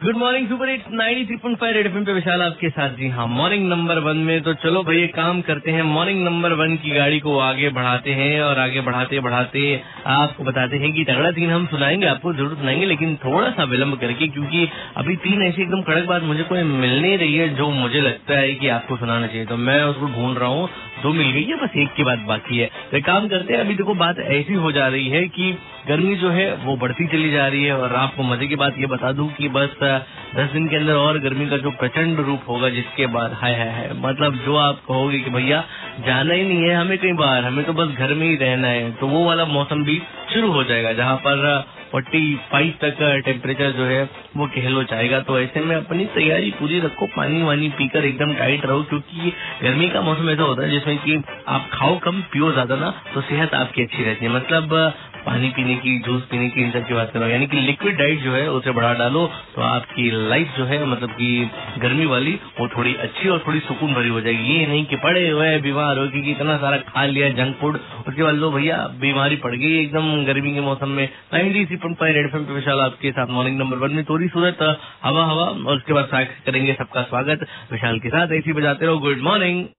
Good morning super hit 93.5 Red FM पे विशाल आपके साथ। जी हाँ मॉर्निंग नंबर वन में तो चलो भैया काम करते हैं। मॉर्निंग नंबर वन की गाड़ी को आगे बढ़ाते हैं और आगे बढ़ाते बढ़ाते आपको बताते हैं कि तगड़ा तीन हम सुनाएँगे, आपको ज़रूर सुनाएँगे, लेकिन थोड़ा सा विलंब करके, क्योंकि अभी तीन ऐसी एकदम कड़क बात मुझे कोई मिल नहीं रही है, जो मुझे लगता है कि आपको सुनाना चाहिए। तो मैं उसको ढूंढ रहा हूँ, दो मिल गई है, बस एक की बात बाकी है। तो काम करते हैं, अभी देखो बात ऐसी हो जा रही है कि गर्मी जो है, वो बढ़ती चली जा रही है और आपको मज़े की बात ये बता दूँ कि बस दस दिन के अंदर और गर्मी का जो प्रचंड रूप होगा, जिसके बाद, हाय हाय हाय मतलब जो आप कहोगे कि भैया, जाना ही नहीं है हमें कहीं बार, हमें तो बस घर में ही रहना है तो वो वाला मौसम भी शुरू हो जाएगा, जहाँ पर फोर्टी फाइव तक टेम्परेचर जो है, वो कहलो जाएगा तो ऐसे में अपनी तैयारी पूरी रखो, पानी वानी पीकर एकदम टाइट रहो, क्योंकि गर्मी का मौसम ऐसा होता है जिसमें कि आप खाओ कम, पियो ज़्यादा ना तो सेहत आपकी अच्छी रहती है। मतलब पानी पीने की, जूस पीने की इन सब की बात करो यानी कि लिक्विड डाइट जो है, उसे बढ़ा डालो तो आपकी लाइफ जो है मतलब कि गर्मी वाली, वो थोड़ी अच्छी और थोड़ी सुकून भरी हो जाएगी। ये नहीं कि पड़े हुए बीमार हो, क्योंकि इतना सारा खा लिया जंक फ़ूड उसके बाद लो भैया, बीमारी पड़ गई एकदम गर्मी के मौसम में। नाइनटी थ्री पॉइंट फाइव पे विशाल आपके साथ मॉर्निंग नंबर वन में। थोड़ी सूरत, हवा हवा, और उसके बाद करेंगे सबका स्वागत। विशाल के साथ ऐसी बजाते रहो। Good morning